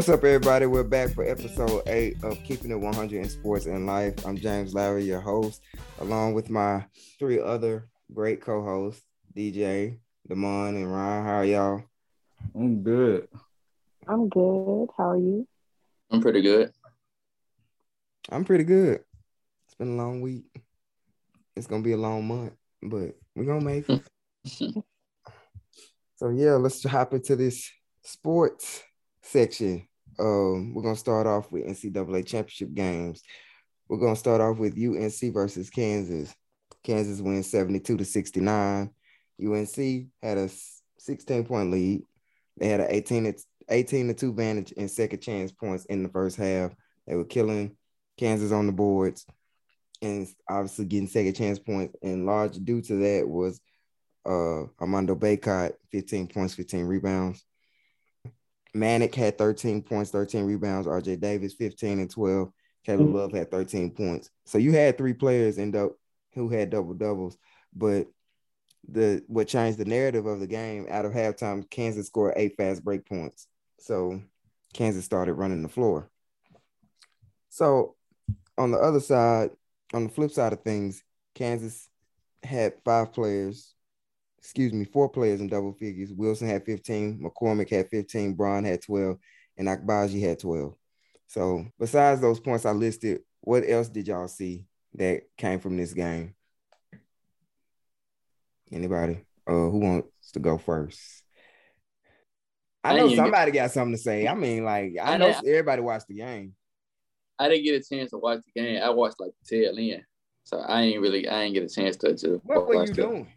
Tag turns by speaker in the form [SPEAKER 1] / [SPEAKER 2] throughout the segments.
[SPEAKER 1] What's up, everybody? We're back for episode eight of Keeping It 100 in Sports and Life. I'm James Lowry, your host, along with my three other great co-hosts, DJ, Damon, and Ryan. How are y'all?
[SPEAKER 2] I'm good.
[SPEAKER 3] I'm good. How are you?
[SPEAKER 4] I'm pretty good.
[SPEAKER 1] I'm pretty good. It's been a long week. It's gonna be a long month, but we're gonna make it. so yeah, let's hop into this sports section. Um, we're gonna start off with NCAA championship games. We're gonna start off with UNC versus Kansas. Kansas wins 72 to 69. UNC had a 16 point lead. They had an 18 to 18 to 2 advantage in second chance points in the first half. They were killing Kansas on the boards and obviously getting second chance points. And large due to that was uh Armando Bacot, 15 points, 15 rebounds. Manek had 13 points, 13 rebounds. RJ Davis, 15 and 12. Kevin mm-hmm. Love had 13 points. So you had three players in the, who had double doubles. But the what changed the narrative of the game out of halftime, Kansas scored eight fast break points. So Kansas started running the floor. So on the other side, on the flip side of things, Kansas had five players excuse me, four players in double figures. Wilson had 15, McCormack had 15, Braun had 12, and Agbaji had 12. So besides those points I listed, what else did y'all see that came from this game? Anybody? Uh, who wants to go first? I know somebody get, got something to say. I mean, like I, I know everybody watched the game.
[SPEAKER 4] I didn't get a chance to watch the game. I watched like the tail end, so I ain't really I ain't get a chance to. to
[SPEAKER 1] what were you doing?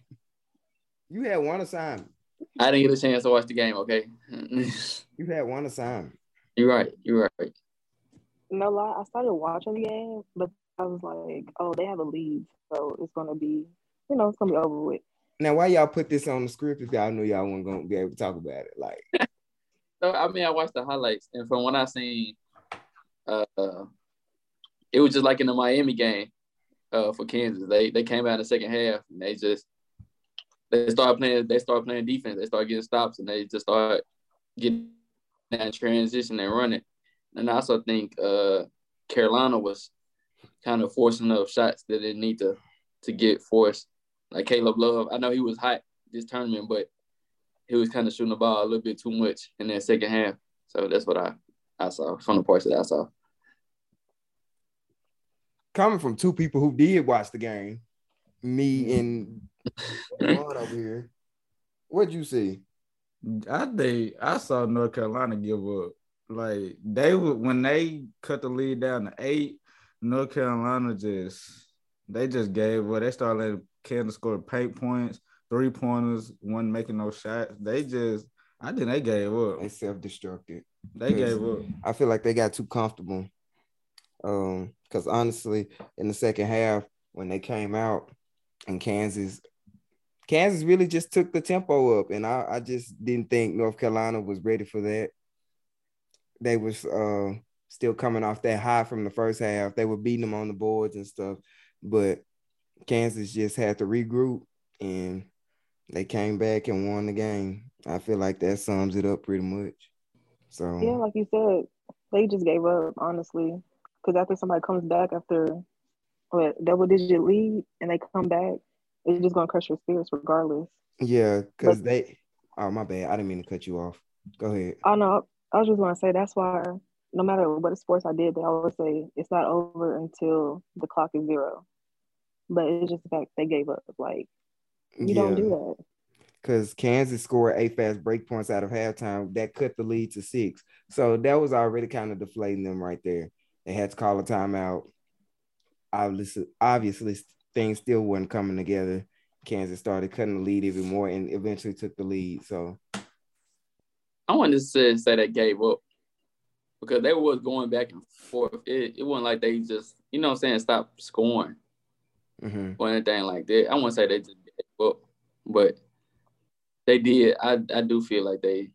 [SPEAKER 1] You had one assignment.
[SPEAKER 4] I didn't get a chance to watch the game. Okay.
[SPEAKER 1] you had one assignment.
[SPEAKER 4] You're right. You're right.
[SPEAKER 3] No lie, I started watching the game, but I was like, "Oh, they have a lead, so it's gonna be, you know, it's gonna be over with."
[SPEAKER 1] Now, why y'all put this on the script if y'all knew y'all weren't gonna be able to talk about it? Like,
[SPEAKER 4] so I mean, I watched the highlights, and from what I seen, uh, it was just like in the Miami game, uh, for Kansas. They they came out in the second half, and they just they start playing they start playing defense. They start getting stops and they just start getting that transition and running. And I also think uh, Carolina was kind of forcing enough shots that they need to to get forced. Like Caleb Love, I know he was hot this tournament, but he was kind of shooting the ball a little bit too much in that second half. So that's what I I saw from the parts that I saw.
[SPEAKER 1] Coming from two people who did watch the game, me and over here. What'd you see?
[SPEAKER 2] I think I saw North Carolina give up. Like they would when they cut the lead down to eight, North Carolina just they just gave up. They started letting Kansas score paint points, three pointers, one making no shots. They just I think they gave up.
[SPEAKER 1] They self-destructed.
[SPEAKER 2] They gave up.
[SPEAKER 1] I feel like they got too comfortable. Um, because honestly, in the second half, when they came out and Kansas Kansas really just took the tempo up, and I, I just didn't think North Carolina was ready for that. They was uh, still coming off that high from the first half. They were beating them on the boards and stuff, but Kansas just had to regroup, and they came back and won the game. I feel like that sums it up pretty much. So
[SPEAKER 3] yeah, like you said, they just gave up honestly, because after somebody comes back after what double digit lead and they come back it's just gonna crush your spirits regardless.
[SPEAKER 1] Yeah, because they. Oh my bad. I didn't mean to cut you off. Go ahead.
[SPEAKER 3] Oh no, I was just gonna say that's why no matter what sports I did, they always say it's not over until the clock is zero. But it's just the fact they gave up. Like you yeah. don't do that.
[SPEAKER 1] Because Kansas scored eight fast break points out of halftime. That cut the lead to six. So that was already kind of deflating them right there. They had to call a timeout. Obviously, obviously things still weren't coming together. Kansas started cutting the lead even more and eventually took the lead. So
[SPEAKER 4] I wanted to say, say they gave up because they was going back and forth. It, it wasn't like they just, you know I'm saying, stop scoring mm-hmm. or anything like that. I wouldn't say they just gave up, but they did. I, I do feel like they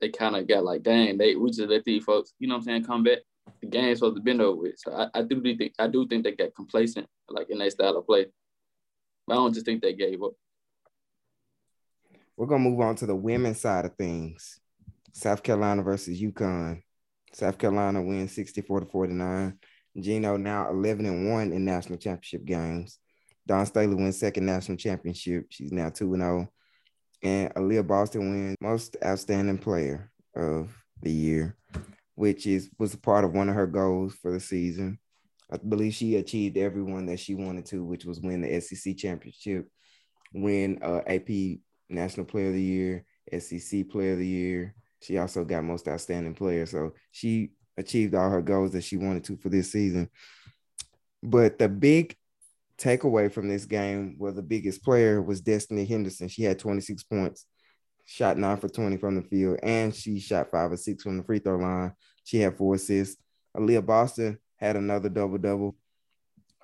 [SPEAKER 4] they kind of got like, dang, they we just let these folks, you know what I'm saying, come back the game's supposed to bend over with. So I, I do think I do think they got complacent, like in their style of play. But I don't just think they gave up.
[SPEAKER 1] We're gonna move on to the women's side of things. South Carolina versus UConn. South Carolina wins 64 to 49. Gino now 11 and 1 in national championship games. Dawn Staley wins second national championship. She's now 2 and 0. And Aliyah Boston wins most outstanding player of the year, which is was a part of one of her goals for the season. I believe she achieved every one that she wanted to, which was win the SEC championship, win uh, AP National Player of the Year, SEC Player of the Year. She also got most outstanding player. So she achieved all her goals that she wanted to for this season. But the big takeaway from this game, where the biggest player was Destiny Henderson. She had 26 points, shot nine for 20 from the field, and she shot five or six from the free throw line. She had four assists. Aliyah Boston had another double double.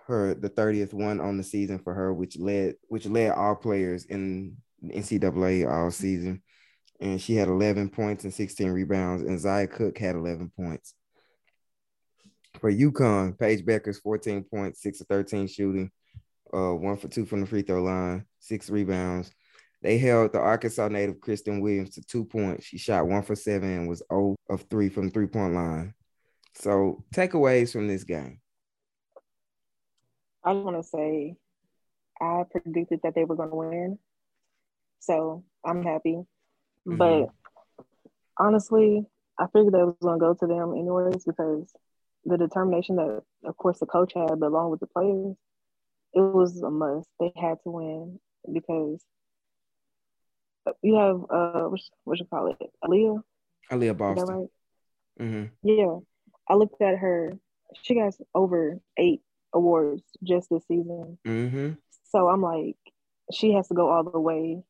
[SPEAKER 1] Her the 30th one on the season for her, which led which led all players in NCAA all season. And she had 11 points and 16 rebounds. And Zia Cooke had 11 points. For UConn, Paige Bueckers 14 points, 6 to 13 shooting, uh, one for two from the free throw line, six rebounds. They held the Arkansas native Christyn Williams to two points. She shot one for seven and was 0 of three from three point line. So, takeaways from this game.
[SPEAKER 3] I want to say I predicted that they were going to win. So, I'm happy. Mm-hmm. But honestly, I figured that was going to go to them anyways because the determination that, of course, the coach had, but along with the players, it was a must. They had to win because you have uh, what what you call it, Aliyah.
[SPEAKER 1] Aliyah Boston. right?
[SPEAKER 3] Mm-hmm. Yeah, I looked at her. She got over eight awards just this season.
[SPEAKER 1] Mm-hmm.
[SPEAKER 3] So I'm like, she has to go all the way,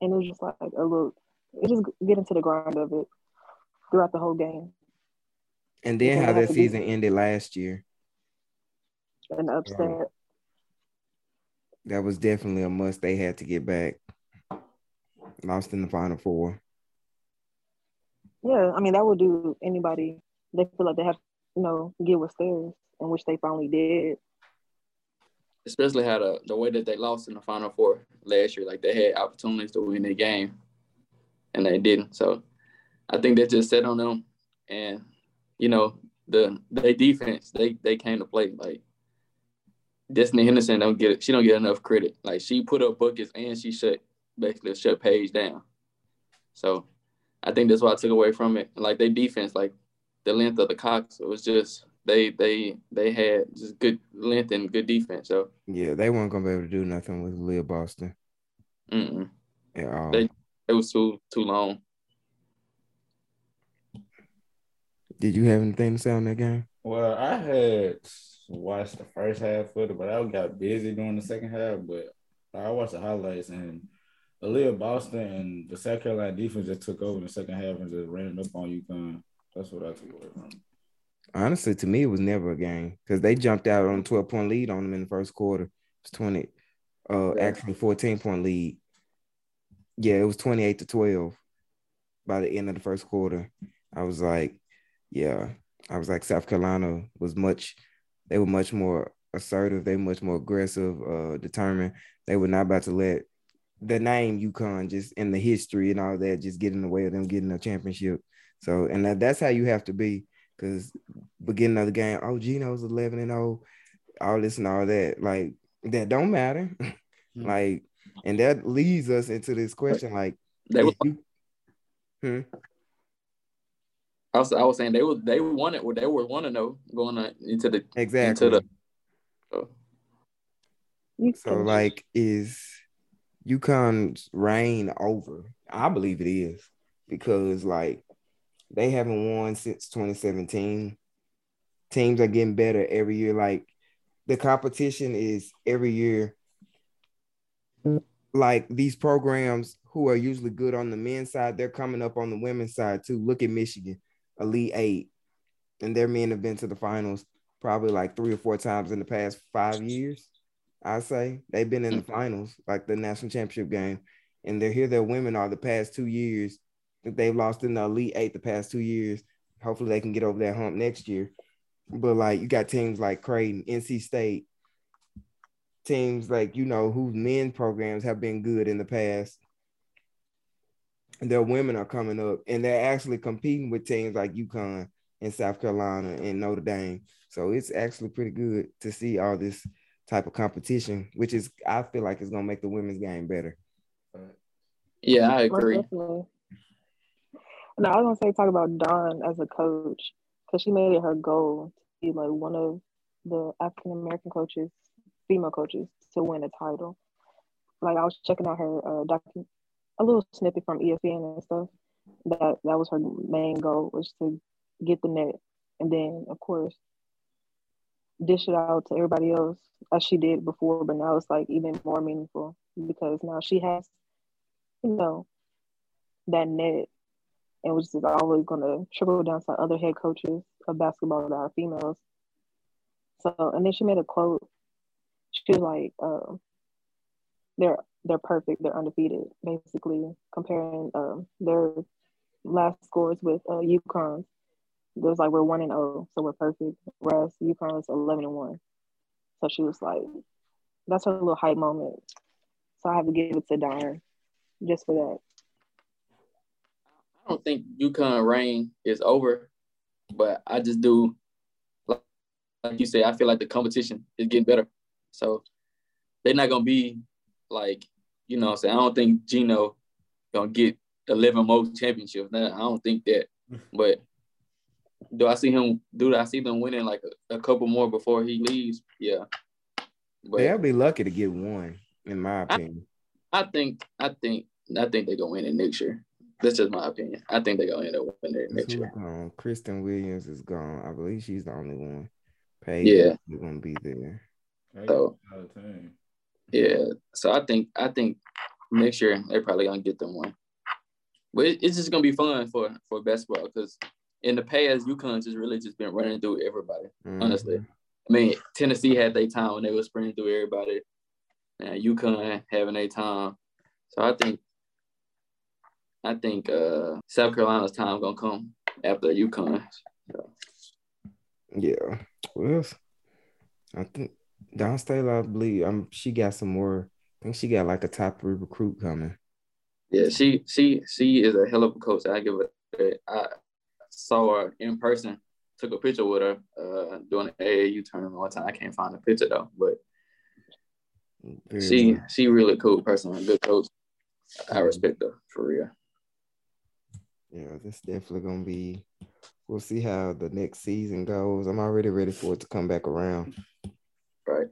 [SPEAKER 3] and it was just like a little. It just get into the grind of it throughout the whole game.
[SPEAKER 1] And then how that season ended last year.
[SPEAKER 3] An upset
[SPEAKER 1] that was definitely a must. They had to get back. Lost in the final four.
[SPEAKER 3] Yeah, I mean that would do anybody. They feel like they have, you know, get what's theirs, and which they finally did.
[SPEAKER 4] Especially how the the way that they lost in the final four last year, like they had opportunities to win the game, and they didn't. So, I think they just set on them, and you know the they defense they they came to play like Destiny Henderson don't get she don't get enough credit. Like she put up buckets and she shut basically shut Paige down. So I think that's what I took away from it. Like they defense, like the length of the Cocks, it was just they they they had just good length and good defense. So
[SPEAKER 1] yeah, they weren't gonna be able to do nothing with Leah Boston.
[SPEAKER 4] Mm-mm.
[SPEAKER 1] At all.
[SPEAKER 4] They, it was too too long.
[SPEAKER 1] Did you have anything to say on that game?
[SPEAKER 2] Well, I had watched the first half of it, but I got busy during the second half. But I watched the highlights and Aliyah Boston and the South Carolina defense just took over in the second half and just ran up on UConn. That's what I took away from.
[SPEAKER 1] Honestly, to me, it was never a game because they jumped out on a 12 point lead on them in the first quarter. It was 20, uh, yeah. actually 14 point lead. Yeah, it was 28 to 12 by the end of the first quarter. I was like, yeah, I was like, South Carolina was much they were much more assertive. They were much more aggressive, uh, determined. They were not about to let the name UConn just in the history and all that just get in the way of them getting a championship. So, and that, that's how you have to be because beginning of the game, oh, Gino's 11 and 0, all this and all that. Like, that don't matter. Mm-hmm. like, and that leads us into this question like,
[SPEAKER 4] they were, you, hmm? I was, I was saying they were they wanted what they were want to know going into the
[SPEAKER 1] exactly
[SPEAKER 4] into
[SPEAKER 1] the. So like, is UConn's reign over? I believe it is because like they haven't won since 2017. Teams are getting better every year. Like the competition is every year. Like these programs who are usually good on the men's side, they're coming up on the women's side too. Look at Michigan. Elite Eight, and their men have been to the finals probably like three or four times in the past five years. I say they've been in the mm. finals, like the national championship game, and they're here. Their women are the past two years. They've lost in the Elite Eight the past two years. Hopefully, they can get over that hump next year. But like you got teams like Creighton, NC State, teams like you know whose men programs have been good in the past. their women are coming up and they're actually competing with teams like UConn and South Carolina and Notre Dame. So it's actually pretty good to see all this type of competition, which is I feel like it's gonna make the women's game better.
[SPEAKER 4] Yeah, I agree.
[SPEAKER 3] Definitely. No, I was gonna say talk about Dawn as a coach because she made it her goal to be like one of the African American coaches, female coaches, to win a title. Like I was checking out her uh, docu- a little snippet from ESPN and stuff. That that was her main goal was to get the net, and then of course dish it out to everybody else as she did before. But now it's like even more meaningful because now she has, you know, that net, and which is always going to trickle down to other head coaches of basketball that are females. So, and then she made a quote. She was like, uh, "They're they're perfect. They're undefeated." Basically, comparing um, their last scores with uh, UConn's. It was like we're one and zero, oh, so we're perfect. Whereas UConn is eleven and one. So she was like, "That's her little hype moment." So I have to give it to Dawn just for that.
[SPEAKER 4] I don't think UConn reign is over, but I just do like you say, I feel like the competition is getting better. So they're not gonna be like, you know, I'm saying I don't think Gino gonna get eleven more championships. Now I don't think that. But do I see him? Do I see them winning like a, a couple more before he leaves? Yeah.
[SPEAKER 1] But they'll be lucky to get one, in my opinion.
[SPEAKER 4] I, I think. I think. I think they're gonna win it next year. That's just my opinion. I think they're gonna end up winning it next year.
[SPEAKER 1] Gone. Um, Christyn Williams is gone. I believe she's the only one.
[SPEAKER 4] Paige yeah,
[SPEAKER 1] is gonna be there.
[SPEAKER 4] So, yeah, so I think I think next year they're probably gonna get them one. But it's just gonna be fun for for basketball because in the past, UConn just really just been running through everybody. Mm-hmm. Honestly, I mean Tennessee had their time when they were sprinting through everybody, and UConn having their time. So I think I think uh, South Carolina's time gonna come after UConn. So.
[SPEAKER 1] Yeah. Well, I think Dawn Staley, I believe um she got some more. I think she got like a top three recruit coming.
[SPEAKER 4] Yeah, she she she is a hell of a coach. I give it. I saw her in person. Took a picture with her uh, during the AAU tournament one time. I can't find the picture though, but Very she well. she really cool person, a good coach. I respect her for real.
[SPEAKER 1] Yeah, that's definitely gonna be we'll see how the next season goes. I'm already ready for it to come back around.
[SPEAKER 4] Right.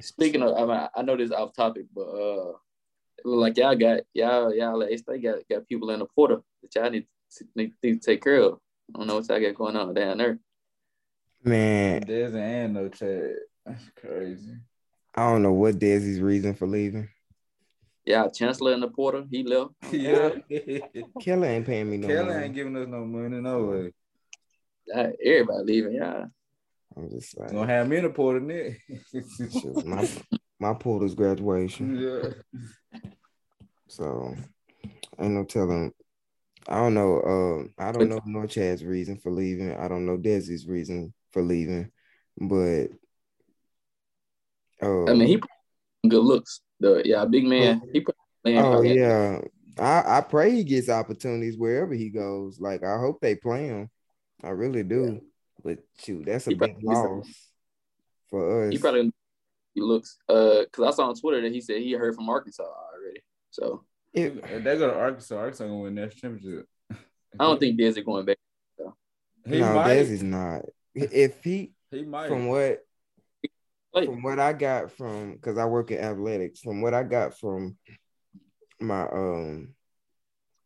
[SPEAKER 4] Speaking of, I, mean, I know this off topic, but uh, like y'all got y'all y'all like, they got got people in the portal that y'all need to, need, need to take care of. I don't know what y'all got going on down there.
[SPEAKER 1] Man,
[SPEAKER 2] Desi and Norchad. That's crazy.
[SPEAKER 1] I don't know what Desi's reason for leaving.
[SPEAKER 4] Yeah, Chancellor in the portal, he left.
[SPEAKER 2] Yeah.
[SPEAKER 1] Keller ain't paying me no
[SPEAKER 2] Keller money. ain't giving us no money, no way
[SPEAKER 4] everybody leaving, yeah.
[SPEAKER 1] I'm just
[SPEAKER 2] like gonna have me in the portal net.
[SPEAKER 1] my my portal's graduation.
[SPEAKER 2] Yeah.
[SPEAKER 1] So ain't no telling. I don't know. Uh, I don't know Norchad's reason for leaving. I don't know Desi's reason for leaving, but
[SPEAKER 4] uh, I mean, he good looks. The yeah, big man. He put.
[SPEAKER 1] Oh yeah, I I pray he gets opportunities wherever he goes. Like I hope they play him. I really do. Yeah. But shoot, that's a he big loss for us.
[SPEAKER 4] He probably he looks uh because I saw on Twitter that he said he heard from Arkansas already. So
[SPEAKER 2] if, if they go to Arkansas, Arkansas gonna win that championship.
[SPEAKER 4] I don't think Desi going back.
[SPEAKER 1] So. He no, might. Desi's not. If he,
[SPEAKER 2] he might.
[SPEAKER 1] From what, from what I got from, because I work in athletics, from what I got from my um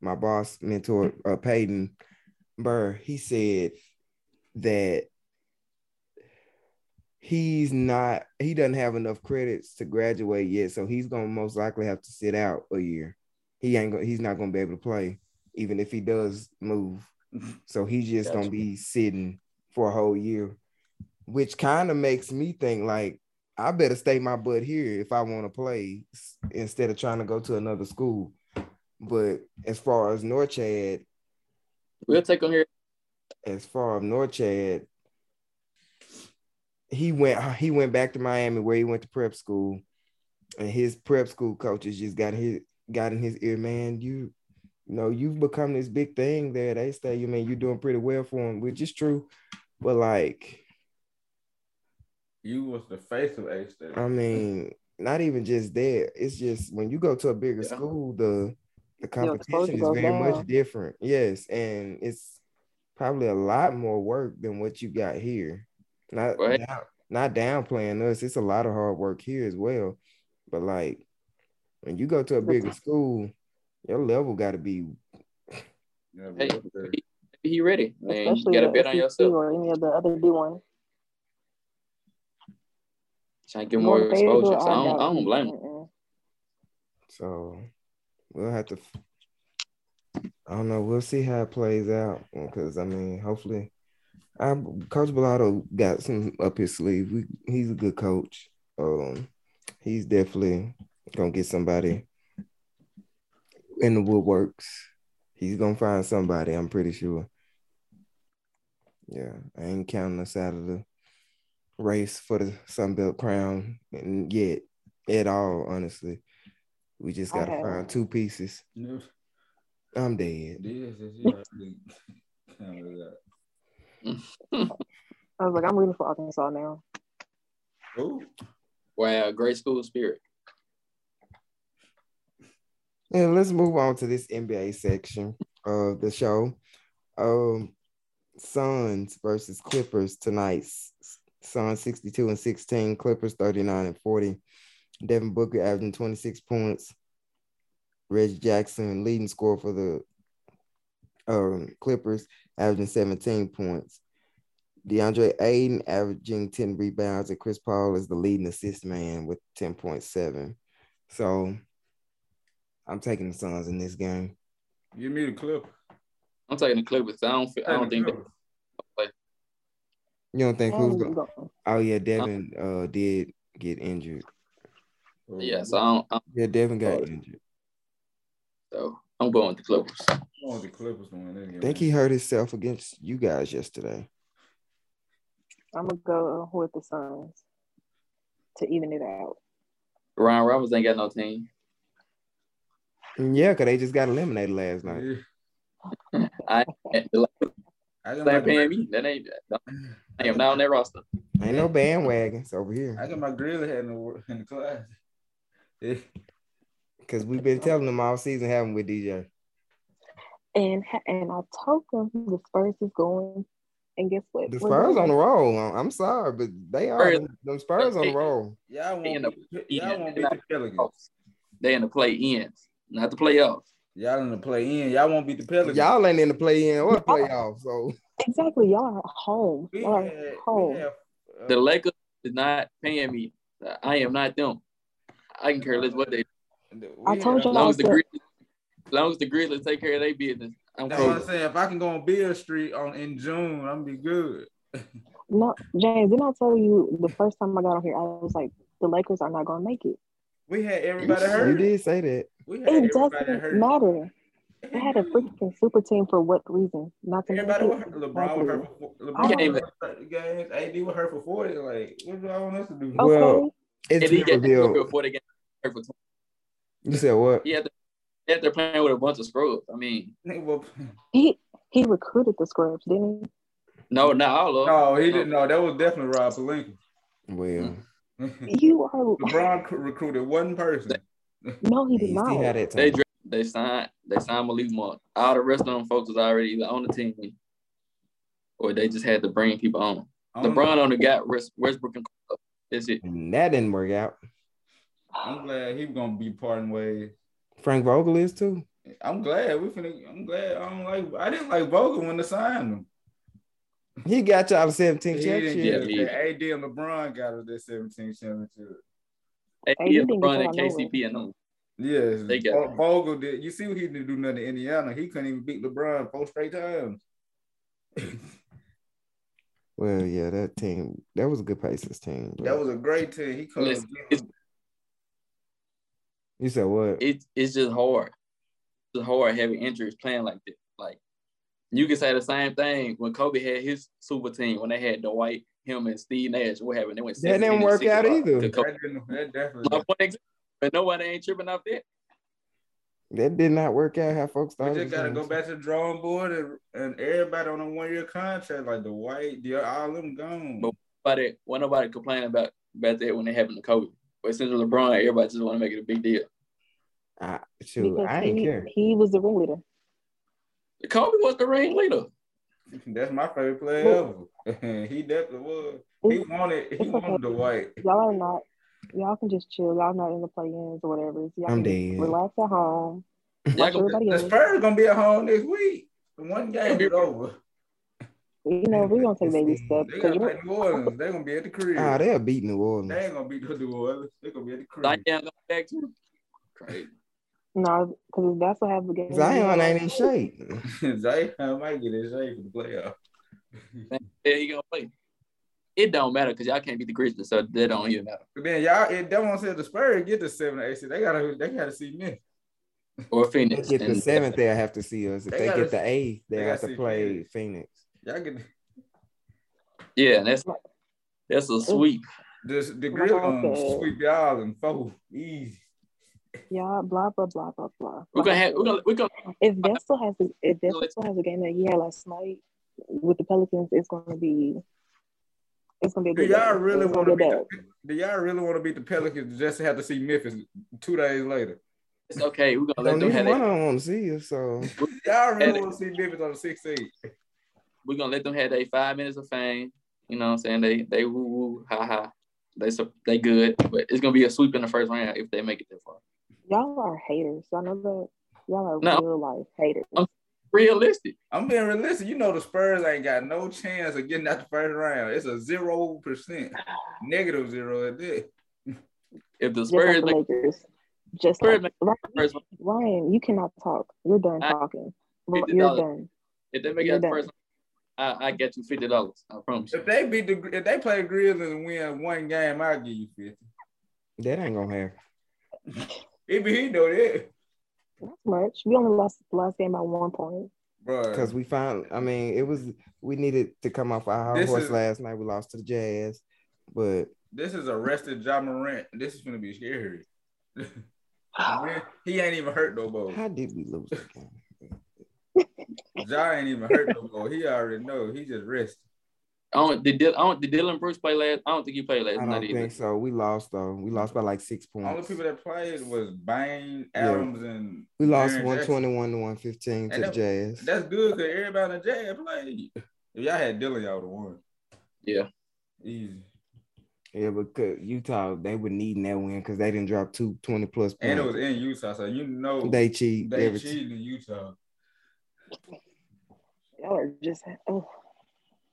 [SPEAKER 1] my boss mentor uh, Peyton, Burr, he said that he's not he doesn't have enough credits to graduate yet, so he's gonna most likely have to sit out a year. He ain't gonna he's not gonna be able to play, even if he does move. Mm-hmm. So he's just gotcha. gonna be sitting for a whole year, which kind of makes me think like I better stay my butt here if I want to play instead of trying to go to another school. But as far as Norchad,
[SPEAKER 4] We'll take him here.
[SPEAKER 1] As far as Norchad, he went he went back to Miami where he went to prep school, and his prep school coaches just got his got in his ear, man. You you know, you've become this big thing there at A State. You mean you're doing pretty well for them, which is true. But like
[SPEAKER 2] you was the face of A State.
[SPEAKER 1] I mean, not even just that. It's just when you go to a bigger
[SPEAKER 4] Yeah.
[SPEAKER 1] school, the the
[SPEAKER 3] exposure
[SPEAKER 1] competition is
[SPEAKER 3] goes
[SPEAKER 1] very much different. Yes, and it's probably a lot more work than what you got here. Not
[SPEAKER 4] Right.
[SPEAKER 1] down, not downplaying us. It's a lot of hard work here as well. But like when you go to a bigger school, your level got to be
[SPEAKER 2] Yeah,
[SPEAKER 4] Hey,
[SPEAKER 2] but
[SPEAKER 4] he ready. I mean, you
[SPEAKER 3] Especially
[SPEAKER 4] gotta
[SPEAKER 3] the
[SPEAKER 4] bet on yourself.
[SPEAKER 3] or any of the other D ones.
[SPEAKER 4] Trying to get more exposure. So I don't, I don't blame him.
[SPEAKER 3] Mm-mm.
[SPEAKER 1] so. We'll have to. I don't know. We'll see how it plays out because I mean, hopefully, I, Coach Balado got some up his sleeve. We, he's a good coach. Um, he's definitely gonna get somebody in the woodworks. He's gonna find somebody. I'm pretty sure. Yeah, I ain't counting us out of the race for the Sun Belt crown and yet at all. Honestly, we just gotta
[SPEAKER 3] have-
[SPEAKER 1] find two pieces.
[SPEAKER 2] No,
[SPEAKER 1] I'm dead.
[SPEAKER 2] this is yeah, kind of that.
[SPEAKER 3] I was like, I'm rooting for Arkansas now.
[SPEAKER 2] Ooh.
[SPEAKER 4] Wow, great school spirit.
[SPEAKER 1] And let's move on to this NBA section of the show. Um, Suns versus Clippers tonight. Suns 62 and 16, Clippers 39 and 40. Devin Booker averaging 26 points. Reggie Jackson leading scorer for the um, Clippers, averaging 17 points. DeAndre Ayton averaging 10 rebounds, and Chris Paul is the leading assist man with 10.7. So I'm taking the Suns in this game.
[SPEAKER 2] Give me the clip.
[SPEAKER 4] I'm taking the Clippers. I don't. Feel, I don't think that.
[SPEAKER 1] You don't think who's going?
[SPEAKER 3] go-
[SPEAKER 1] Oh yeah, Devin uh did get injured.
[SPEAKER 4] Yeah, so I don't. I don't
[SPEAKER 1] Yeah, Devin got
[SPEAKER 4] Oh.
[SPEAKER 1] injured.
[SPEAKER 4] so I'm going with the Clippers.
[SPEAKER 2] I want the Clippers to win this
[SPEAKER 1] I think he hurt himself against you guys yesterday.
[SPEAKER 3] I'm gonna go with the Suns to even it out.
[SPEAKER 4] Ryan Roberts ain't got no team.
[SPEAKER 1] Yeah, because they just got eliminated last night.
[SPEAKER 2] Yeah.
[SPEAKER 4] I the Lakers
[SPEAKER 2] I got my
[SPEAKER 4] ain't paying me. That ain't. I am not on that roster.
[SPEAKER 1] Ain't no bandwagons over here.
[SPEAKER 2] I got my grill head in the in the class. Yeah.
[SPEAKER 1] Because we've been telling them all season, haven't we, DJ?
[SPEAKER 3] And and I told them the Spurs is going. And guess what?
[SPEAKER 1] The Spurs on the roll. I'm- I'm sorry, but they are
[SPEAKER 4] Spurs.
[SPEAKER 1] them, them Spurs on the roll.
[SPEAKER 2] Y'all
[SPEAKER 4] In
[SPEAKER 2] won't
[SPEAKER 4] the-
[SPEAKER 2] beat, y'all won't beat the Pelicans.
[SPEAKER 4] They in the play ins, not the playoffs.
[SPEAKER 2] Y'all in the play in. Y'all won't beat the Pelicans.
[SPEAKER 1] Y'all ain't in the play in or playoff. So
[SPEAKER 3] Exactly. Y'all are home.
[SPEAKER 2] we
[SPEAKER 3] Y'all are
[SPEAKER 2] had,
[SPEAKER 3] home.
[SPEAKER 2] had, uh,
[SPEAKER 4] The Lakers is not paying me. I am not them. I can care less what they.
[SPEAKER 3] I told
[SPEAKER 2] you.
[SPEAKER 4] As long as the Grizzlies, as long as the Grizzlies take care of their business, I'm
[SPEAKER 2] That's what I'm saying. If I can go on Beale Street on in June, I'm be good.
[SPEAKER 3] No, James, didn't I tell you the first time I got on here, I was like, the Lakers are not gonna make it.
[SPEAKER 2] We had everybody
[SPEAKER 1] heard.
[SPEAKER 2] you
[SPEAKER 1] did say that.
[SPEAKER 2] We had
[SPEAKER 3] It doesn't matter. They had a freaking super team for what reason? Not to make
[SPEAKER 2] Everybody was
[SPEAKER 3] it.
[SPEAKER 2] hurt. LeBron was hurt for
[SPEAKER 3] I
[SPEAKER 2] LeBron
[SPEAKER 4] can't
[SPEAKER 2] was hurt for 30 games. AD was hurt for 40. Like, what do y'all want us to do?
[SPEAKER 3] Okay.
[SPEAKER 1] Well, It's
[SPEAKER 4] And he
[SPEAKER 1] been
[SPEAKER 4] got
[SPEAKER 1] revealed.
[SPEAKER 4] before they get hurt for
[SPEAKER 1] You said what?
[SPEAKER 4] He had to, he had to playing with a bunch of scrubs. I mean,
[SPEAKER 3] he he recruited the scrubs, didn't he?
[SPEAKER 4] no, not all of them.
[SPEAKER 2] No, he didn't. No, that was definitely Rob Pelinka.
[SPEAKER 1] Well.
[SPEAKER 3] You are
[SPEAKER 2] LeBron recruited one person.
[SPEAKER 3] No, he
[SPEAKER 1] he
[SPEAKER 3] did
[SPEAKER 1] still
[SPEAKER 3] not.
[SPEAKER 1] had that
[SPEAKER 4] They they signed they signed Malik Monk. All the rest of them folks was already either on the team or they just had to bring people on.
[SPEAKER 2] I'm,
[SPEAKER 4] LeBron only got West- Westbrook and Carmelo. That's it.
[SPEAKER 1] And that didn't work out.
[SPEAKER 2] I'm glad he's gonna be parting ways.
[SPEAKER 1] Frank Vogel is too.
[SPEAKER 2] I'm glad we finna. I'm glad. I don't like. I didn't like Vogel when they signed him.
[SPEAKER 1] He got y'all the 17
[SPEAKER 2] He
[SPEAKER 1] championship.
[SPEAKER 4] Yeah.
[SPEAKER 2] AD and LeBron got us that 17 championship.
[SPEAKER 4] Hey,
[SPEAKER 3] Hey,
[SPEAKER 4] he
[SPEAKER 3] you
[SPEAKER 4] had
[SPEAKER 3] didn't
[SPEAKER 4] LeBron and
[SPEAKER 3] y'all nowhere.
[SPEAKER 4] KCP and them.
[SPEAKER 2] Yes,
[SPEAKER 4] They got
[SPEAKER 2] Vo- Vogel did. You see what he didn't do nothing in Indiana. He couldn't even beat LeBron four straight times.
[SPEAKER 1] Well, yeah, that team, that was a good Pacers team. but-
[SPEAKER 2] that was a great team. He could.
[SPEAKER 4] Listen, it's,
[SPEAKER 1] you said what?
[SPEAKER 4] it, it's just hard. It's hard having injuries playing like this. Like you can say the same thing when Kobe had his super team when they had Dwight, him, and Steve Nash. What happened? They went.
[SPEAKER 1] That didn't work out either.
[SPEAKER 4] Kobe.
[SPEAKER 2] That, didn't, that definitely.
[SPEAKER 4] My point. But nobody ain't tripping off that.
[SPEAKER 1] That did not work out how folks thought. We just
[SPEAKER 2] gotta go back to the drawing board and, and everybody on a one year contract, like the white, the all them gone.
[SPEAKER 4] But- Nobody, when nobody complaining about about that when it happened to Kobe. But since LeBron, everybody just want to make it a big deal.
[SPEAKER 1] I, shoot,
[SPEAKER 3] because
[SPEAKER 1] I ain't
[SPEAKER 3] he,
[SPEAKER 1] care.
[SPEAKER 3] he was the ringleader.
[SPEAKER 4] Kobe was the ringleader.
[SPEAKER 2] That's my favorite player ever. he definitely was. He wanted he
[SPEAKER 3] okay.
[SPEAKER 2] wanted the white.
[SPEAKER 3] Y'all are not. Y'all can just chill. Y'all not in the play-ins or whatever. So y'all
[SPEAKER 1] I'm
[SPEAKER 3] can just
[SPEAKER 1] dead.
[SPEAKER 3] relax at home.
[SPEAKER 4] Y'all
[SPEAKER 3] Watch
[SPEAKER 4] gonna-
[SPEAKER 3] everybody
[SPEAKER 2] The
[SPEAKER 3] else.
[SPEAKER 2] Spurs gonna be at home next week. One game is over.
[SPEAKER 3] You know, we're gonna take baby
[SPEAKER 1] It's-
[SPEAKER 3] steps.
[SPEAKER 2] They
[SPEAKER 3] 'cause
[SPEAKER 2] gotta
[SPEAKER 3] you're-
[SPEAKER 2] play New Orleans. They gonna be at the crib.
[SPEAKER 1] Ah, they'll beat New Orleans.
[SPEAKER 2] they ain't gonna beat the New Orleans. They gonna be at the crib.
[SPEAKER 4] Zion going back too. Crazy.
[SPEAKER 3] No, because that's what happened. Game
[SPEAKER 1] Zion ain't in shape.
[SPEAKER 2] Zion might get his shape for the playoff.
[SPEAKER 4] Yeah, he gonna play. It don't matter because y'all can't beat the Grizzlies, so that don't even matter.
[SPEAKER 2] But then y'all, it that one said the Spurs get the seven or eight. seed. They gotta, they gotta see me.
[SPEAKER 4] Or
[SPEAKER 1] They
[SPEAKER 4] Phoenix.
[SPEAKER 1] get the
[SPEAKER 4] And-
[SPEAKER 1] seventh, they'll have to see us. If
[SPEAKER 2] They
[SPEAKER 1] they,
[SPEAKER 2] gotta
[SPEAKER 1] get the eighth,
[SPEAKER 2] they
[SPEAKER 1] they
[SPEAKER 2] gotta
[SPEAKER 1] have to play
[SPEAKER 2] Phoenix.
[SPEAKER 1] Phoenix.
[SPEAKER 2] Y'all get
[SPEAKER 4] Yeah, that's that's a sweep.
[SPEAKER 2] this the
[SPEAKER 3] Like
[SPEAKER 2] grill
[SPEAKER 3] I
[SPEAKER 2] sweep y'all and four easy.
[SPEAKER 3] Y'all blah blah blah blah blah.
[SPEAKER 4] We're gonna have we're gonna we're gonna
[SPEAKER 3] If Vassell has a, if Vassell has a game that he had last night with the Pelicans, it's gonna be it's gonna be a
[SPEAKER 2] Do
[SPEAKER 3] good
[SPEAKER 2] y'all
[SPEAKER 3] game.
[SPEAKER 2] really want
[SPEAKER 3] gonna
[SPEAKER 2] to beat? The, do y'all really want to beat the Pelicans just to have to see Memphis two days later?
[SPEAKER 4] it's okay. We're gonna let them have
[SPEAKER 1] one
[SPEAKER 4] that.
[SPEAKER 1] of them want to see us. So
[SPEAKER 2] Y'all really want to see Memphis on the 16th?
[SPEAKER 4] We're gonna let them have their five minutes of fame. You know what I'm saying? They they woo woo ha ha. They they good, but it's gonna be a sweep in the first round if they make it that far.
[SPEAKER 3] Y'all are haters. I know that y'all are
[SPEAKER 4] No.
[SPEAKER 3] real life haters.
[SPEAKER 4] Realistic.
[SPEAKER 2] I'm being realistic. You know the Spurs ain't got no chance of getting out the first round. It's a zero percent, negative zero at that.
[SPEAKER 4] If the
[SPEAKER 3] Just
[SPEAKER 4] Spurs
[SPEAKER 3] like the Lakers. Just
[SPEAKER 4] Spurs
[SPEAKER 3] like,
[SPEAKER 4] make
[SPEAKER 3] Ryan,
[SPEAKER 4] the first round,
[SPEAKER 3] Ryan, you cannot talk. You're done
[SPEAKER 4] I-
[SPEAKER 3] talking.
[SPEAKER 4] $50.
[SPEAKER 3] You're done.
[SPEAKER 4] if they make it
[SPEAKER 3] You're
[SPEAKER 4] out the first I, I get you fifty dollars. I promise you.
[SPEAKER 2] If they beat the, if they play Grizzlies and win one game, I'll give you fifty.
[SPEAKER 1] that ain't gonna happen.
[SPEAKER 2] Even he know that,
[SPEAKER 3] Not much. We only lost the last game by one point.
[SPEAKER 1] Because we found, I mean, it was we needed to come off our high
[SPEAKER 2] This
[SPEAKER 1] horse
[SPEAKER 2] is-
[SPEAKER 1] last night. We lost to the Jazz, but
[SPEAKER 2] this is arrested John Morant. This is gonna be scary. Man, he ain't even hurt no more.
[SPEAKER 1] how did we lose that game?
[SPEAKER 2] Ja ain't even hurt no more. He already know. He just rested.
[SPEAKER 4] I don't did, Dil- I don't did Dillon Brooks play last? I don't think he played last
[SPEAKER 1] I don't
[SPEAKER 4] either.
[SPEAKER 1] think so. We lost though. We lost by like six points.
[SPEAKER 2] Only people that played was Bane,
[SPEAKER 1] Yeah.
[SPEAKER 2] Adams, and
[SPEAKER 1] we lost
[SPEAKER 2] Jaren
[SPEAKER 1] one
[SPEAKER 2] Jackson.
[SPEAKER 1] twenty one to one fifteen to
[SPEAKER 2] And
[SPEAKER 1] the Jazz.
[SPEAKER 2] That's good because everybody in the Jazz played. If y'all had Dillon, y'all would have won.
[SPEAKER 4] Yeah.
[SPEAKER 2] Easy.
[SPEAKER 1] Yeah, because Utah they were needing that win because they didn't drop two 20 plus points.
[SPEAKER 2] And it was in Utah, so you know
[SPEAKER 1] they cheat.
[SPEAKER 2] they
[SPEAKER 1] every
[SPEAKER 2] cheated in Utah.
[SPEAKER 3] Y'all are just oh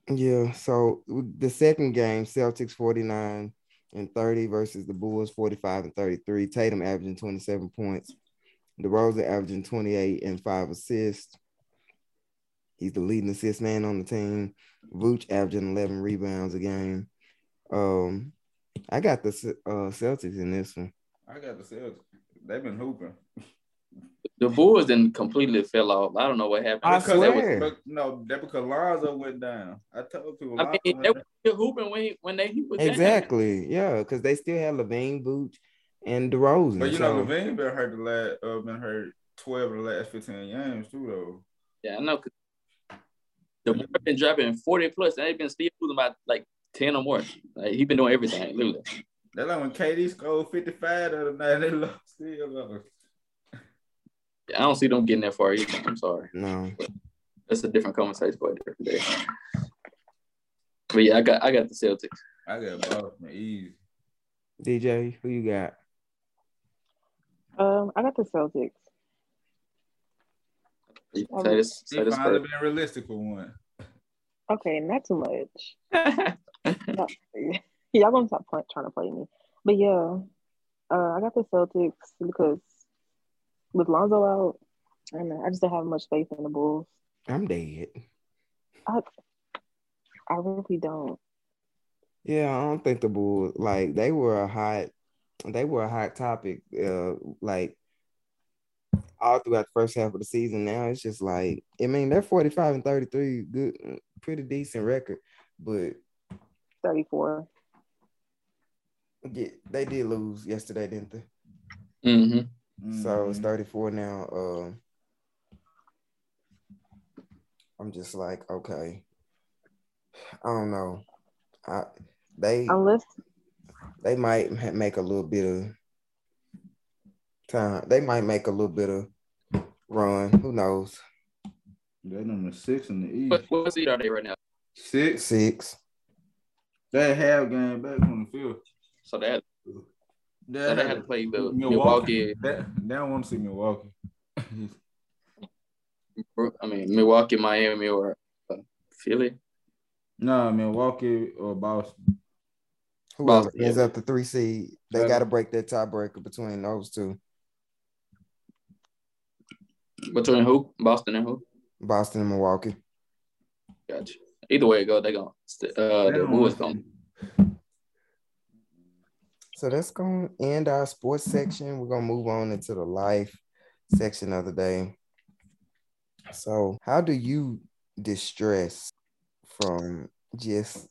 [SPEAKER 1] Yeah, so the second game, Celtics 49 and 30 versus the Bulls 45 and 33. Tatum averaging 27 points. DeRozan averaging 28 and five assists. He's the leading assist man on the team. Vooch averaging 11 rebounds a game. Um, I got the uh, Celtics in this one.
[SPEAKER 2] I got the Celtics. They've been hooping.
[SPEAKER 4] The Bulls then completely fell off. I don't know what happened.
[SPEAKER 1] I
[SPEAKER 2] Because that was-
[SPEAKER 1] swear.
[SPEAKER 2] but no, that because Lonzo went down. I told people.
[SPEAKER 4] I mean, they were still hooping when he, when they he was down.
[SPEAKER 1] Exactly. Yeah, because they still have LaVine, Vooch, and DeRozan.
[SPEAKER 2] But you know,
[SPEAKER 1] So-
[SPEAKER 2] LaVine been hurt the last, uh, been hurt twelve of the last fifteen games too, though.
[SPEAKER 4] Yeah, I know. 'cause The boy been dropping forty plus, and they've been still losing by like ten or more. Like he been doing everything. Literally.
[SPEAKER 2] That's like when KD scored fifty five the other night. They lost still lost.
[SPEAKER 4] I don't see them getting that far either. I'm sorry.
[SPEAKER 1] no.
[SPEAKER 4] That's a different conversation for a different day. But yeah, I got I got the Celtics.
[SPEAKER 2] I got Boston easy.
[SPEAKER 1] DJ, who you got?
[SPEAKER 3] um I got the Celtics.
[SPEAKER 4] Say
[SPEAKER 3] Um,
[SPEAKER 4] this,
[SPEAKER 2] He
[SPEAKER 4] say this
[SPEAKER 2] finally been realistic for one.
[SPEAKER 3] Okay, not too much. Y'all, y'all gonna stop play, trying to play me. But yeah, uh, I got the Celtics because with Lonzo out, I don't know, I just don't have much faith in the Bulls.
[SPEAKER 1] I'm dead.
[SPEAKER 3] I I really don't.
[SPEAKER 1] Yeah, I don't think the Bulls like they were a hot, they were a hot topic. Uh, like all throughout the first half of the season. Now it's just like I mean they're 45 and 33, good, pretty decent record, but
[SPEAKER 3] 34.
[SPEAKER 1] yeah, they did lose yesterday, didn't they?
[SPEAKER 4] Mm hmm
[SPEAKER 1] Mm-hmm. So it's 34 now. Uh, I'm just like, okay. I don't know. I they
[SPEAKER 3] unless
[SPEAKER 1] they might make a little bit of time. They might make a little bit of run. Who knows?
[SPEAKER 2] They're number six in the East.
[SPEAKER 4] What, what seed are they right now?
[SPEAKER 2] Six.
[SPEAKER 1] Six.
[SPEAKER 2] They have game back on the field.
[SPEAKER 4] So they had,
[SPEAKER 2] They,
[SPEAKER 4] so they
[SPEAKER 2] had
[SPEAKER 4] had to play the
[SPEAKER 2] Milwaukee.
[SPEAKER 4] Milwaukee.
[SPEAKER 2] They, they don't want to see Milwaukee.
[SPEAKER 4] I mean Milwaukee, Miami, or uh, Philly.
[SPEAKER 2] no, Milwaukee or Boston.
[SPEAKER 1] Whoever
[SPEAKER 4] Boston,
[SPEAKER 1] ends
[SPEAKER 4] yeah.
[SPEAKER 1] up the three seed, they
[SPEAKER 2] Right.
[SPEAKER 1] got to break that tiebreaker between those two,
[SPEAKER 4] Between who? Boston and who?
[SPEAKER 1] Boston and Milwaukee.
[SPEAKER 4] Gotcha. Either way it go, they're gonna st- uh
[SPEAKER 2] They
[SPEAKER 4] the Bulls gonna
[SPEAKER 1] So that's going to end our sports mm-hmm. section. We're going to move on into the life section of the day. So, how do you distress from just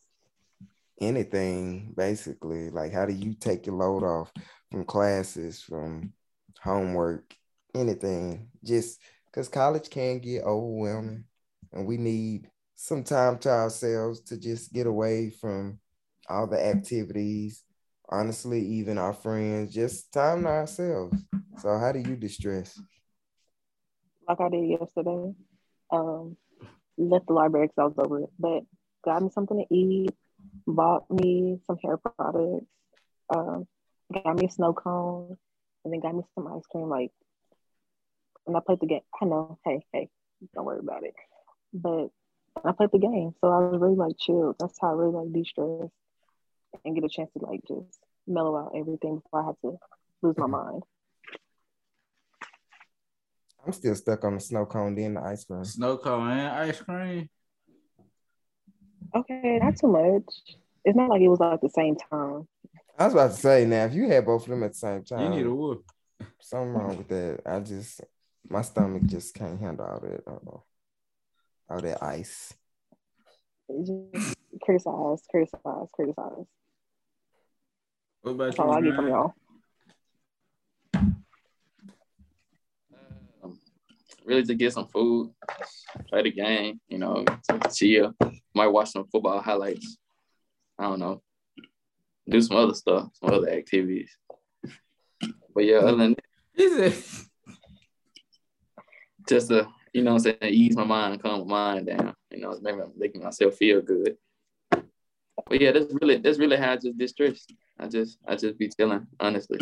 [SPEAKER 1] anything, basically? Like, how do you take your load off from classes, from homework, anything? Just because college can get overwhelming and we need some time to ourselves to just get away from all the activities honestly, even our friends, just time to ourselves. So how do you distress?
[SPEAKER 3] like I did yesterday. Um, left the library because I was over it, but got me something to eat, bought me some hair products, um, got me a snow cone, and then got me some ice cream. Like, and I played the game. I know, hey, hey, don't worry about it. But I played the game, so I was really like chilled. That's how I really like de-stress and get a chance to like just mellow out everything before I have to lose my mind.
[SPEAKER 1] I'm still stuck on the snow cone, then the ice cream.
[SPEAKER 2] Snow cone and ice cream.
[SPEAKER 3] Okay, not too much. It's not like it was like the same time.
[SPEAKER 1] I was about to say now, if you had both of them at the same time,
[SPEAKER 2] You need a
[SPEAKER 1] time,
[SPEAKER 2] whoop.
[SPEAKER 1] something wrong with that. I just my stomach just can't handle all that. Uh, all that ice.
[SPEAKER 3] It's just criticize, criticize, criticize.
[SPEAKER 2] What about
[SPEAKER 3] That's all I
[SPEAKER 2] you,
[SPEAKER 3] get from y'all.
[SPEAKER 4] um, really to get some food, play the game, you know, to chill. Might watch some football highlights. I don't know. Do some other stuff, some other activities. But yeah, other than that, just to, you know what I'm saying, ease my mind, calm my mind down, you know, maybe making myself feel good. But yeah, that's really that's really how I just distress. I just I just be chilling, honestly.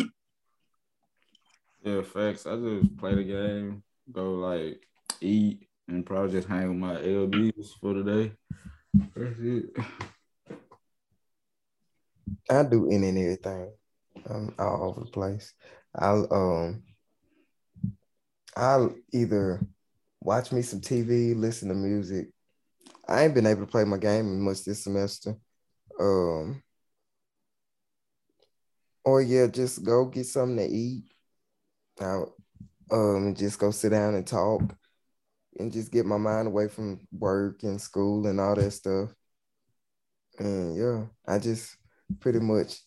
[SPEAKER 2] Yeah, facts. I just play the game, go like eat, and probably just hang with my LBs for the day. That's it.
[SPEAKER 1] I do any and everything. I'm all over the place. I'll um I'll either watch me some TV, listen to music. I ain't been able to play my game much this semester. Um or yeah, just go get something to eat. Out um just go sit down and talk and just get my mind away from work and school and all that stuff. And yeah, I just pretty much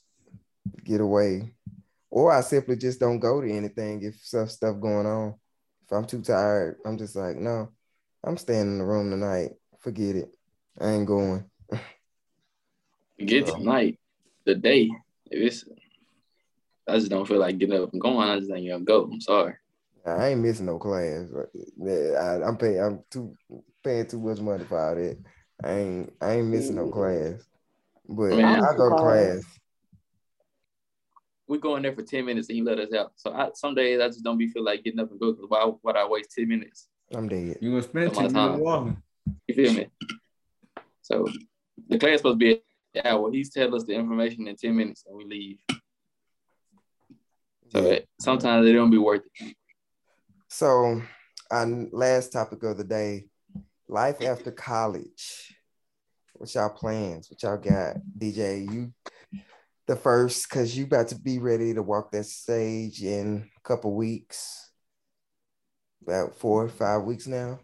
[SPEAKER 1] get away. Or I simply just don't go to anything if stuff stuff going on. If I'm too tired, I'm just like, no, I'm staying in the room tonight. Forget it. I ain't going.
[SPEAKER 4] Get
[SPEAKER 1] So-
[SPEAKER 4] tonight, the day. If it's I just don't feel like getting up and going, I just ain't gonna go. I'm sorry.
[SPEAKER 1] I ain't missing no class. I, I'm paying. I'm too paying too much money for all that. I ain't. I ain't missing no class. But
[SPEAKER 4] I mean,
[SPEAKER 1] I go to
[SPEAKER 3] class.
[SPEAKER 1] class.
[SPEAKER 4] we go in there for 10 minutes and he let us out. So I, some days I just don't be feel like getting up and go because why would I waste 10 minutes?
[SPEAKER 1] I'm dead.
[SPEAKER 2] You gonna spend
[SPEAKER 4] Come on,
[SPEAKER 2] ten minutes walking?
[SPEAKER 4] You feel me? So the class supposed to be an hour. He's telling us the information in 10 minutes and we leave. So
[SPEAKER 1] Yeah.
[SPEAKER 4] it, sometimes it don't be worth it.
[SPEAKER 1] So, our last topic of the day: life after college. What's y'all plans? What y'all got, DJ? You the first, cause you about to be ready to walk that stage in a couple weeks. About four or five weeks now.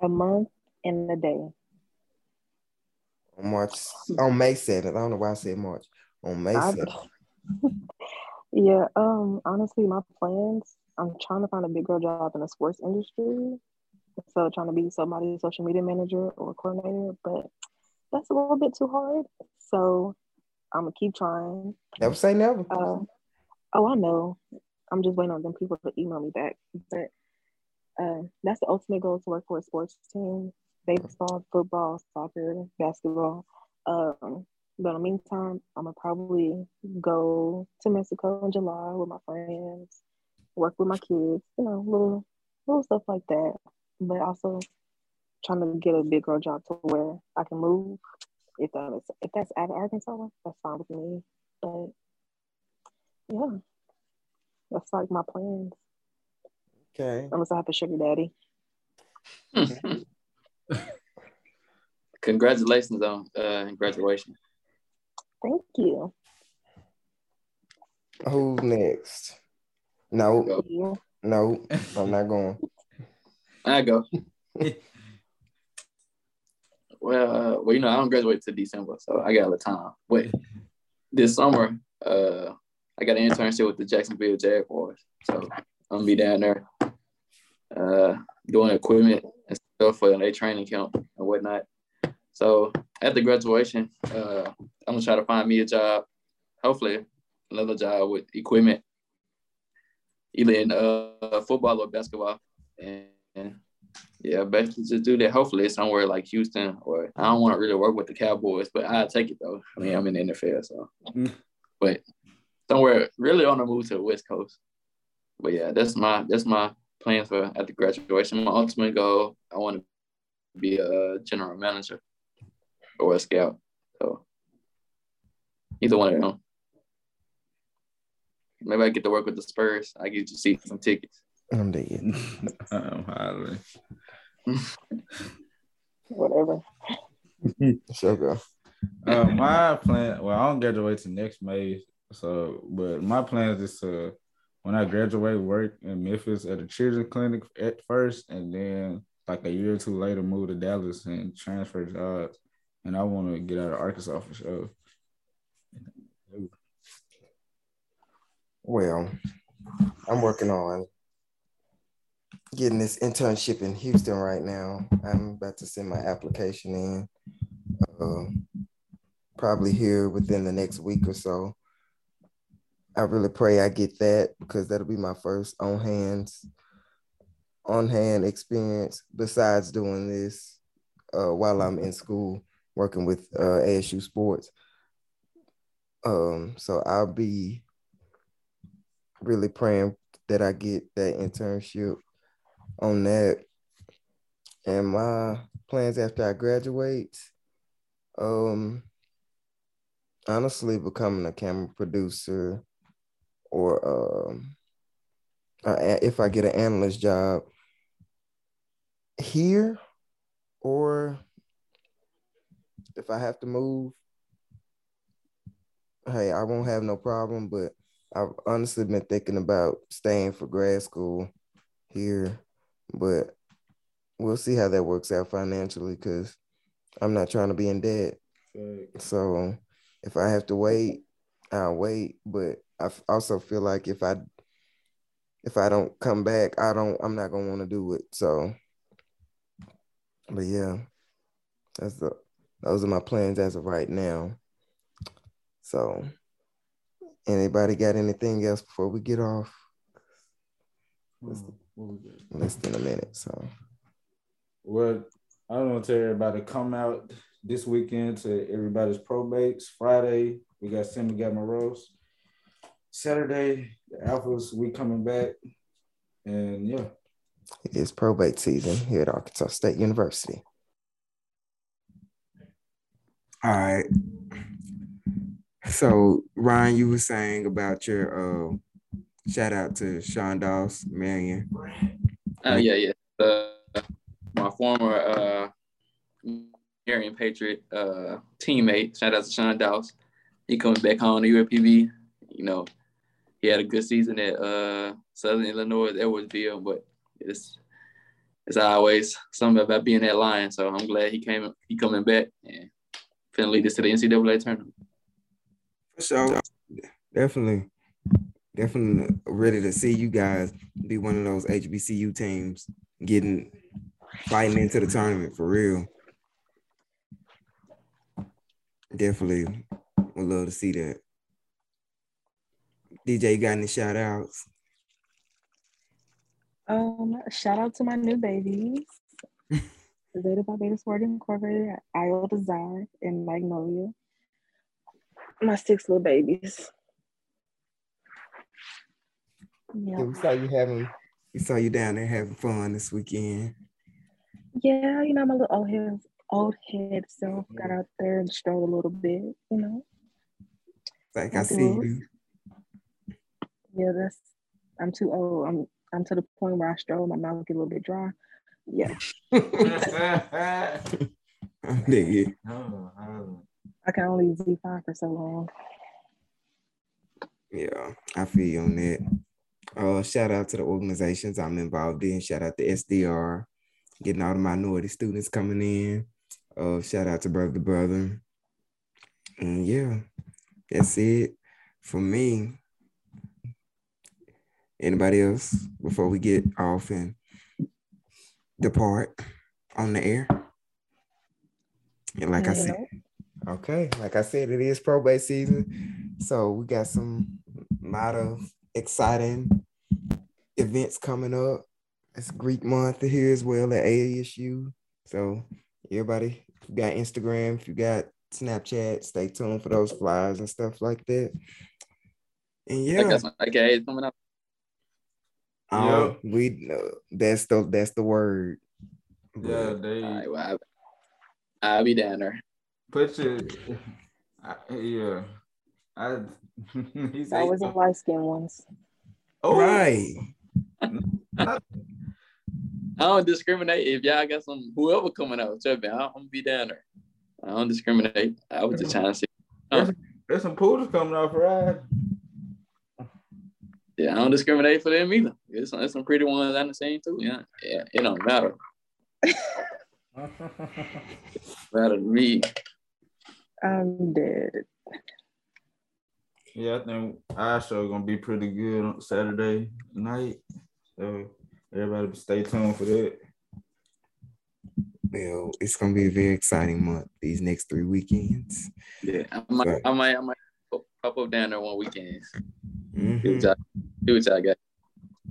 [SPEAKER 3] A month and a day.
[SPEAKER 1] On March, on May 7th. I don't know why I said March. On May 7th.
[SPEAKER 3] Yeah, um, honestly, my plans, I'm trying to find a big girl job in the sports industry. So trying to be somebody's social media manager or coordinator, but that's a little bit too hard. So I'm gonna keep trying.
[SPEAKER 1] Never say never.
[SPEAKER 3] Uh, oh, I know. I'm just waiting on them people to email me back. But uh, that's the ultimate goal to work for a sports team: baseball, football, soccer, basketball. Um, but in the meantime, I'm gonna probably go to Mexico in July with my friends, work with my kids, you know, little little stuff like that. But also trying to get a big girl job to where I can move. If that is if that's out of Arkansas, that's fine with me. But yeah, that's like my plans.
[SPEAKER 1] Okay.
[SPEAKER 3] Unless I have a sugar daddy.
[SPEAKER 4] Congratulations on uh, graduation.
[SPEAKER 3] Thank you.
[SPEAKER 1] Who's next? No,
[SPEAKER 4] Go.
[SPEAKER 1] No, I'm not going.
[SPEAKER 4] I go. well, uh, well, you know, I don't graduate till December, so I got a little time. Wait, this summer, uh, I got an internship with the Jacksonville Jaguars, so I'm gonna be down there, uh, doing equipment and stuff for their training camp and whatnot. So after graduation, uh, I'm gonna try to find me a job, hopefully another job with equipment, either in uh, football or basketball, and, and yeah, basically just do that. Hopefully somewhere like Houston, or I don't want to really work with the Cowboys, but I take it though. I mean, I'm in the NFL, so
[SPEAKER 2] Mm.
[SPEAKER 4] but somewhere really on the move to the West Coast. But yeah, that's my that's my plans for after graduation. My ultimate goal, I want to be a general manager or a scout. So either one of them. Maybe I get to work with the Spurs. I get to see some tickets.
[SPEAKER 1] I'm dead.
[SPEAKER 2] um, highly.
[SPEAKER 3] Whatever.
[SPEAKER 1] So go.
[SPEAKER 2] Uh, my plan. Well, I don't graduate till next May. So, but my plan is to when I graduate, work in Memphis at a children's clinic at first, and then like a year or two later, move to Dallas and transfer jobs. And I want to get out of Arkansas for sure.
[SPEAKER 1] Well, I'm working on getting this internship in Houston right now. I'm about to send my application in. Uh, probably here within the next week or so. I really pray I get that because that'll be my first on hands, on hand experience besides doing this uh, while I'm in school working with uh, ASU sports. Um, so I'll be really praying that I get that internship on that. And my plans after I graduate, um, honestly, becoming a camera producer, or um, if I get an analyst job here, or if I have to move, hey, I won't have no problem. But I've honestly been thinking about staying for grad school here, but we'll see how that works out financially because I'm not trying to be in debt. So if I have to wait, I'll wait. But I also feel like if I if I don't come back, I don't I'm not gonna want to do it. So but yeah, that's the those are my plans as of right now. So anybody got anything else before we get off? Less than a minute. So
[SPEAKER 2] Well, I want to tell everybody come out this weekend to everybody's probates. Friday, we got Cindy got Rose. Saturday, the Alphas, we coming back. And yeah.
[SPEAKER 1] it's probate season here at Arkansas State University. All right. So Ryan, you were saying about your uh, shout out to Sean Doss, Marion.
[SPEAKER 4] Uh, yeah, yeah. Uh, my former uh, Marion Patriot uh, teammate, shout out to Sean Doss. He coming back home to UAPB. You know, he had a good season at uh, Southern Illinois, Edwardsville, but it's it's always something about being that lion. So I'm glad he came. He coming back and finna lead us to the NCAA tournament.
[SPEAKER 1] So definitely. definitely ready to see you guys be one of those HBCU teams getting fighting into the tournament for real. Definitely would love to see that. DJ, you got any shout outs?
[SPEAKER 3] Um, shout out to my new babies. Zeta Beta Sport Incorporated, Iowa Desire, and Magnolia. My six little babies.
[SPEAKER 1] Yeah. yeah, we saw you having we saw you down there having fun this weekend.
[SPEAKER 3] Yeah, you know, my little old head old head self got out there and strolled a little bit, you know.
[SPEAKER 1] Like I see you.
[SPEAKER 3] Yeah, that's I'm too old. I'm I'm to the point where I stroll, my mouth get a little bit dry. Yeah. I. I can only Z5 for so long.
[SPEAKER 1] Yeah, I feel you on that. Uh, shout out to the organizations I'm involved in. Shout out to SDR, getting all the minority students coming in. Uh, shout out to Brother Brother. And yeah, that's it for me. Anybody else before we get off and depart on the air? And like I said, okay, like I said, it is probate season. So we got some lot of exciting events coming up. It's Greek month here as well at ASU. So everybody, if you got Instagram, if you got Snapchat, stay tuned for those flyers and stuff like that. And yeah,
[SPEAKER 4] okay, coming up.
[SPEAKER 1] Um, yeah. we uh, that's the that's the word.
[SPEAKER 2] Yeah, they.
[SPEAKER 4] Right, well, I, will be down there.
[SPEAKER 2] Put your, I, yeah. I.
[SPEAKER 3] he's that was the light skin ones.
[SPEAKER 1] Oh, right.
[SPEAKER 4] I don't discriminate. If y'all got some whoever coming out, trust me, I'm gonna be down there. I don't discriminate. I was just trying to see.
[SPEAKER 2] There's, there's some poodles coming out for ride.
[SPEAKER 4] Yeah, I don't discriminate for them either. There's some, there's some pretty ones I'm the same too. Yeah, yeah, it don't matter. matter to me.
[SPEAKER 3] I'm dead.
[SPEAKER 2] Yeah, I think our show gonna be pretty good on Saturday night. So everybody stay tuned for that.
[SPEAKER 1] Well, it's gonna be a very exciting month. These next three weekends.
[SPEAKER 4] Yeah, I might, I might, I might pop up down there one weekend. Mm-hmm. Do what I got.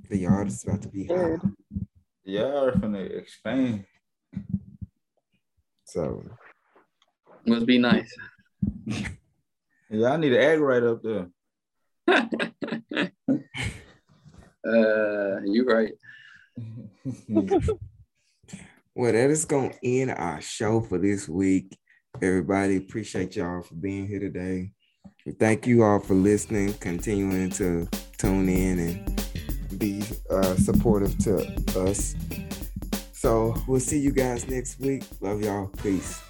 [SPEAKER 1] The yard is about to be hot.
[SPEAKER 2] Y'all are finna expand.
[SPEAKER 1] So
[SPEAKER 4] must be nice.
[SPEAKER 2] yeah, I need an egg right up there.
[SPEAKER 4] uh, you right.
[SPEAKER 1] well, that is gonna end our show for this week. Everybody, appreciate y'all for being here today. Thank you all for listening, continuing to tune in and be uh, supportive to us. So we'll see you guys next week. Love y'all. Peace.